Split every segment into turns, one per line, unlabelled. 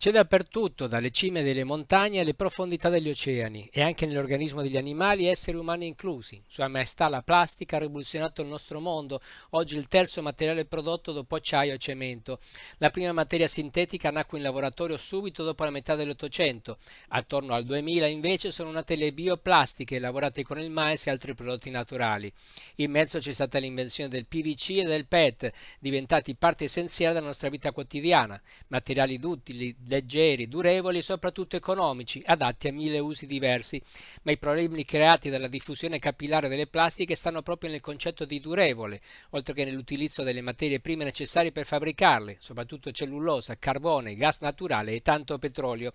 C'è dappertutto, dalle cime delle montagne alle profondità degli oceani, e anche nell'organismo degli animali, esseri umani inclusi. Sua Maestà la plastica ha rivoluzionato il nostro mondo, oggi il terzo materiale prodotto dopo acciaio e cemento. La prima materia sintetica nacque in laboratorio subito dopo la metà dell'Ottocento. Attorno al 2000 invece sono nate le bioplastiche, lavorate con il mais e altri prodotti naturali. In mezzo c'è stata l'invenzione del PVC e del PET, diventati parte essenziale della nostra vita quotidiana. Materiali utili leggeri, durevoli e soprattutto economici, adatti a mille usi diversi, ma i problemi creati dalla diffusione capillare delle plastiche stanno proprio nel concetto di durevole, oltre che nell'utilizzo delle materie prime necessarie per fabbricarle, soprattutto cellulosa, carbone, gas naturale e tanto petrolio.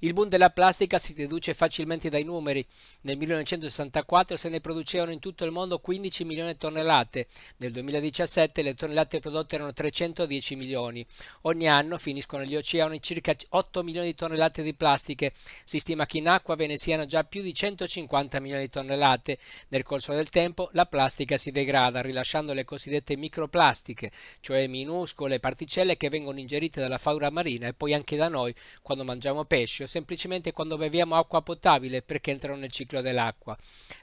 Il boom della plastica si deduce facilmente dai numeri. Nel 1964 se ne producevano in tutto il mondo 15 milioni di tonnellate, nel 2017 le tonnellate prodotte erano 310 milioni. Ogni anno finiscono negli oceani circa 8 milioni di tonnellate di plastiche. Si stima che in acqua ve ne siano già più di 150 milioni di tonnellate. Nel corso del tempo la plastica si degrada, rilasciando le cosiddette microplastiche, cioè minuscole particelle che vengono ingerite dalla fauna marina e poi anche da noi quando mangiamo pesce o semplicemente quando beviamo acqua potabile perché entrano nel ciclo dell'acqua.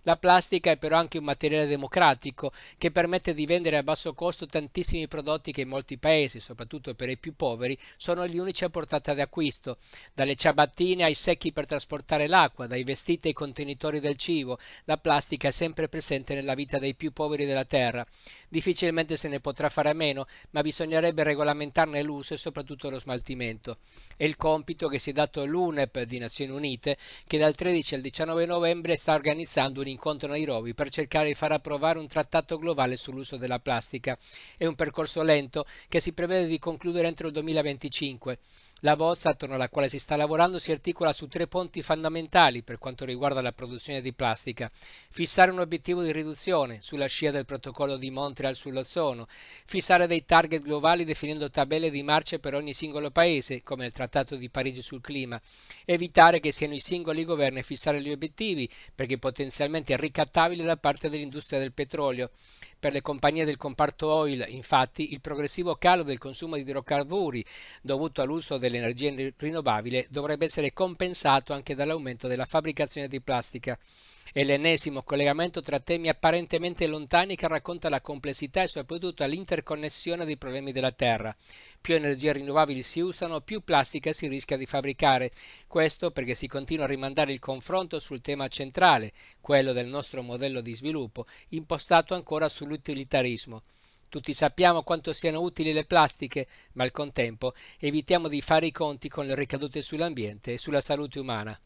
La plastica è però anche un materiale democratico che permette di vendere a basso costo tantissimi prodotti che in molti paesi, soprattutto per i più poveri, sono gli unici a portata d'acquisto, dalle ciabattine ai secchi per trasportare l'acqua, dai vestiti ai contenitori del cibo, la plastica è sempre presente nella vita dei più poveri della terra. Difficilmente se ne potrà fare a meno, ma bisognerebbe regolamentarne l'uso e soprattutto lo smaltimento. È il compito che si è dato l'UNEP di Nazioni Unite, che dal 13 al 19 novembre sta organizzando un incontro a Nairobi per cercare di far approvare un trattato globale sull'uso della plastica. È un percorso lento che si prevede di concludere entro il 2025. La bozza attorno alla quale si sta lavorando si articola su tre punti fondamentali per quanto riguarda la produzione di plastica. Fissare un obiettivo di riduzione sulla scia del protocollo di Montreal sull'ozono, fissare dei target globali definendo tabelle di marcia per ogni singolo paese, come il Trattato di Parigi sul clima, evitare che siano i singoli governi a fissare gli obiettivi, perché potenzialmente ricattabili da parte dell'industria del petrolio. Per le compagnie del comparto oil, infatti, il progressivo calo del consumo di idrocarburi dovuto all'uso dell'energia rinnovabile dovrebbe essere compensato anche dall'aumento della fabbricazione di plastica. È l'ennesimo collegamento tra temi apparentemente lontani che racconta la complessità e soprattutto l'interconnessione dei problemi della Terra. Più energie rinnovabili si usano, più plastica si rischia di fabbricare. Questo perché si continua a rimandare il confronto sul tema centrale, quello del nostro modello di sviluppo, impostato ancora sull'utilitarismo. Tutti sappiamo quanto siano utili le plastiche, ma al contempo evitiamo di fare i conti con le ricadute sull'ambiente e sulla salute umana.